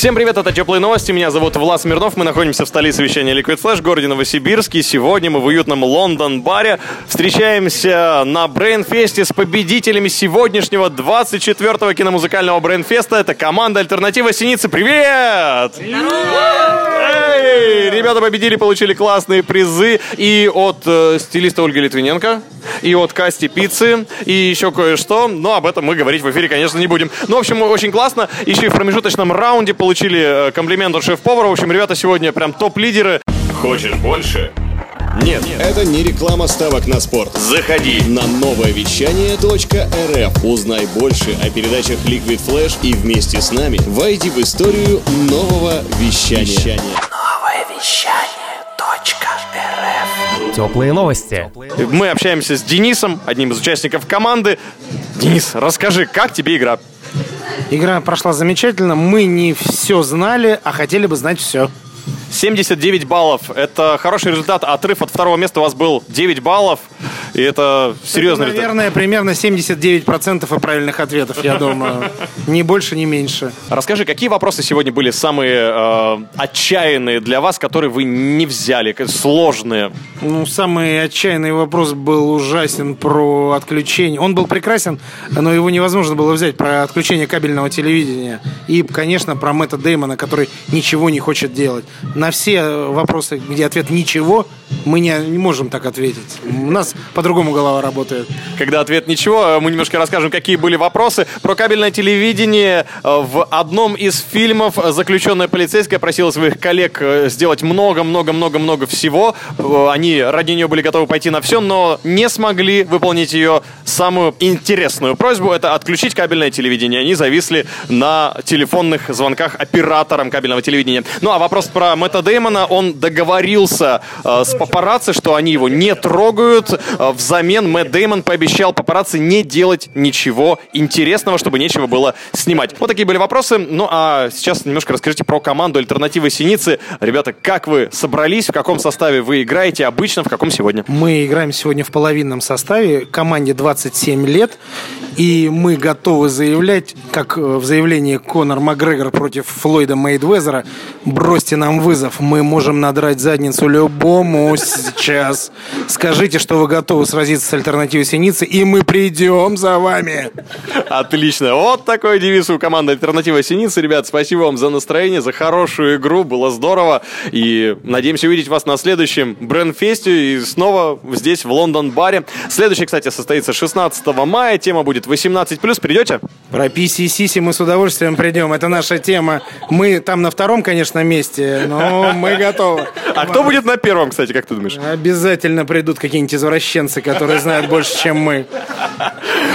Всем привет, это Теплые новости, меня зовут Влад Смирнов, мы находимся в столице вещания Liquid Flash, городе Новосибирске. Сегодня мы в уютном Лондон-баре встречаемся на Брейнфесте с победителями сегодняшнего 24-го киномузыкального Брейнфеста. Это команда Альтернатива Синицы. Привет! Эй! Ребята победили, получили классные призы и от э, стилиста Ольги Литвиненко, и от Касти Пиццы, и еще кое-что. Но об этом мы говорить в эфире, конечно, не будем. Ну, в общем, очень классно. Еще и в промежуточном раунде получили э, комплимент от шеф-повара. В общем, ребята сегодня прям топ-лидеры. Хочешь больше? Нет. Это не реклама ставок на спорт. Заходи. На новое вещание .рф узнай больше о передачах Liquid Flash и вместе с нами войди в историю нового вещания. Теплые новости. Мы общаемся с Денисом, одним из участников команды. Денис, расскажи, как тебе игра? Игра прошла замечательно. Мы не все знали, а хотели бы знать все. 79 баллов. Это хороший результат. Отрыв от второго места у вас был 9 баллов. И это серьезный Это, наверное, примерно 79% и правильных ответов, я думаю. Ни больше, ни меньше. Расскажи, какие вопросы сегодня были самые э, отчаянные для вас, которые вы не взяли, сложные? Ну, самый отчаянный вопрос был ужасен про отключение. Он был прекрасен, но его невозможно было взять про отключение кабельного телевидения. И, конечно, про Мэтта Деймона, который ничего не хочет делать. На все вопросы, где ответ «ничего», мы не, не можем так ответить. У нас по-другому голова работает. Когда ответ ничего, мы немножко расскажем, какие были вопросы. Про кабельное телевидение э, в одном из фильмов заключенная полицейская просила своих коллег э, сделать много-много-много-много всего. Э, Они ради нее были готовы пойти на все, но не смогли выполнить ее самую интересную просьбу. Это отключить кабельное телевидение. Они зависли на телефонных звонках операторам кабельного телевидения. Ну а вопрос про Мэтта Деймона. Он договорился с папарацци, что они его не трогают. Взамен Мэтт Деймон пообещал папарацци не делать ничего интересного, чтобы нечего было снимать. Вот такие были вопросы. Ну а сейчас немножко расскажите про команду Альтернативы Синицы. Ребята, как вы собрались, в каком составе вы играете обычно, в каком сегодня? Мы играем сегодня в половинном составе, команде 27 лет, и мы готовы заявлять, как э, в заявлении Конор Макгрегор против Флойда Мейдвезера, бросьте нам вызов, мы можем надрать задницу любому сейчас. Скажите, что вы готовы сразиться с альтернативой Синицы, и мы придем за вами. Отлично. Вот такой девиз у команды Альтернатива Синицы. Ребят, спасибо вам за настроение, за хорошую игру. Было здорово. И надеемся увидеть вас на следующем Бренфесте и снова здесь, в Лондон-баре. Следующий, кстати, состоится 16 мая. Тема будет 18+. Придете? Про PC и Сиси мы с удовольствием придем, это наша тема. Мы там на втором, конечно, месте, но мы готовы. А кто будет на первом, кстати, как ты думаешь? Обязательно придут какие-нибудь извращенцы, которые знают больше, чем мы.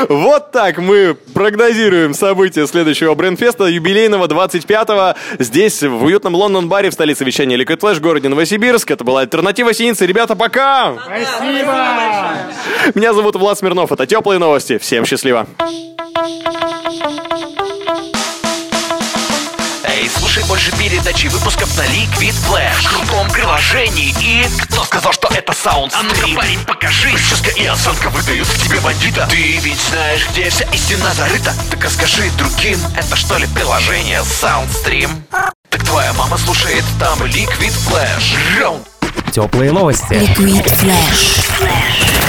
Вот так мы прогнозируем события следующего Бренфеста, юбилейного 25-го, здесь, в уютном Лондон-баре в столице вещания Liquid Flash, городе Новосибирск. Это была Альтернатива Синицы. Ребята, пока! Спасибо! Меня зовут Влад Смирнов. Это Теплые новости. Всем счастливо. Эй, слушай больше передач и выпусков на Liquid Flash в крутом приложении. И кто сказал, что это саундстрим? А ну-ка, парень, покажи. Прическа и осанка выдают в тебе бандита. Ты ведь знаешь, где вся истина зарыта. Так расскажи другим, это что ли приложение Soundstream? Так твоя мама слушает там Liquid Flash. Раунд Теплые новости. Liquid Flash.